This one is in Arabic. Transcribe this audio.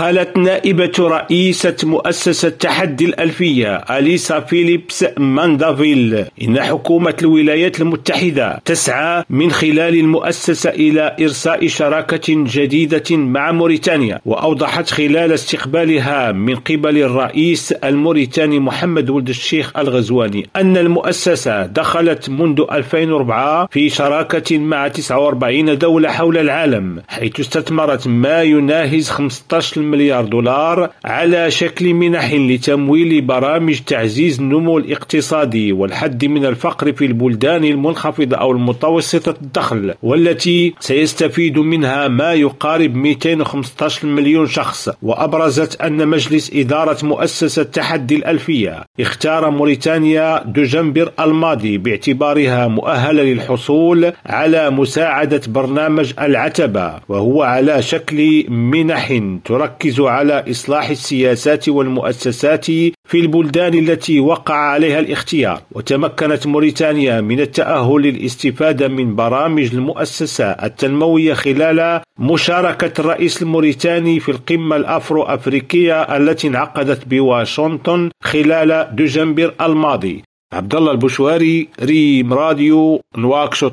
قالت نائبة رئيسة مؤسسة تحدي الألفية أليسا فيليبس ماندافيل إن حكومة الولايات المتحدة تسعى من خلال المؤسسة إلى إرساء شراكة جديدة مع موريتانيا وأوضحت خلال استقبالها من قبل الرئيس الموريتاني محمد ولد الشيخ الغزواني أن المؤسسة دخلت منذ 2004 في شراكة مع 49 دولة حول العالم حيث استثمرت ما يناهز 15 مليار دولار على شكل منح لتمويل برامج تعزيز النمو الاقتصادي والحد من الفقر في البلدان المنخفضة أو المتوسطة الدخل والتي سيستفيد منها ما يقارب 215 مليون شخص. وأبرزت أن مجلس إدارة مؤسسة تحدي الألفية اختار موريتانيا دجنبر الماضي باعتبارها مؤهلة للحصول على مساعدة برنامج العتبة وهو على شكل منح تركز على إصلاح السياسات والمؤسسات في البلدان التي وقع عليها الاختيار وتمكنت موريتانيا من التأهل للاستفادة من برامج المؤسسة التنموية خلال مشاركة الرئيس الموريتاني في القمة الأفرو أفريقية التي انعقدت بواشنطن خلال دجنبر الماضي. عبد الله البشواري ريم راديو نواكشوط.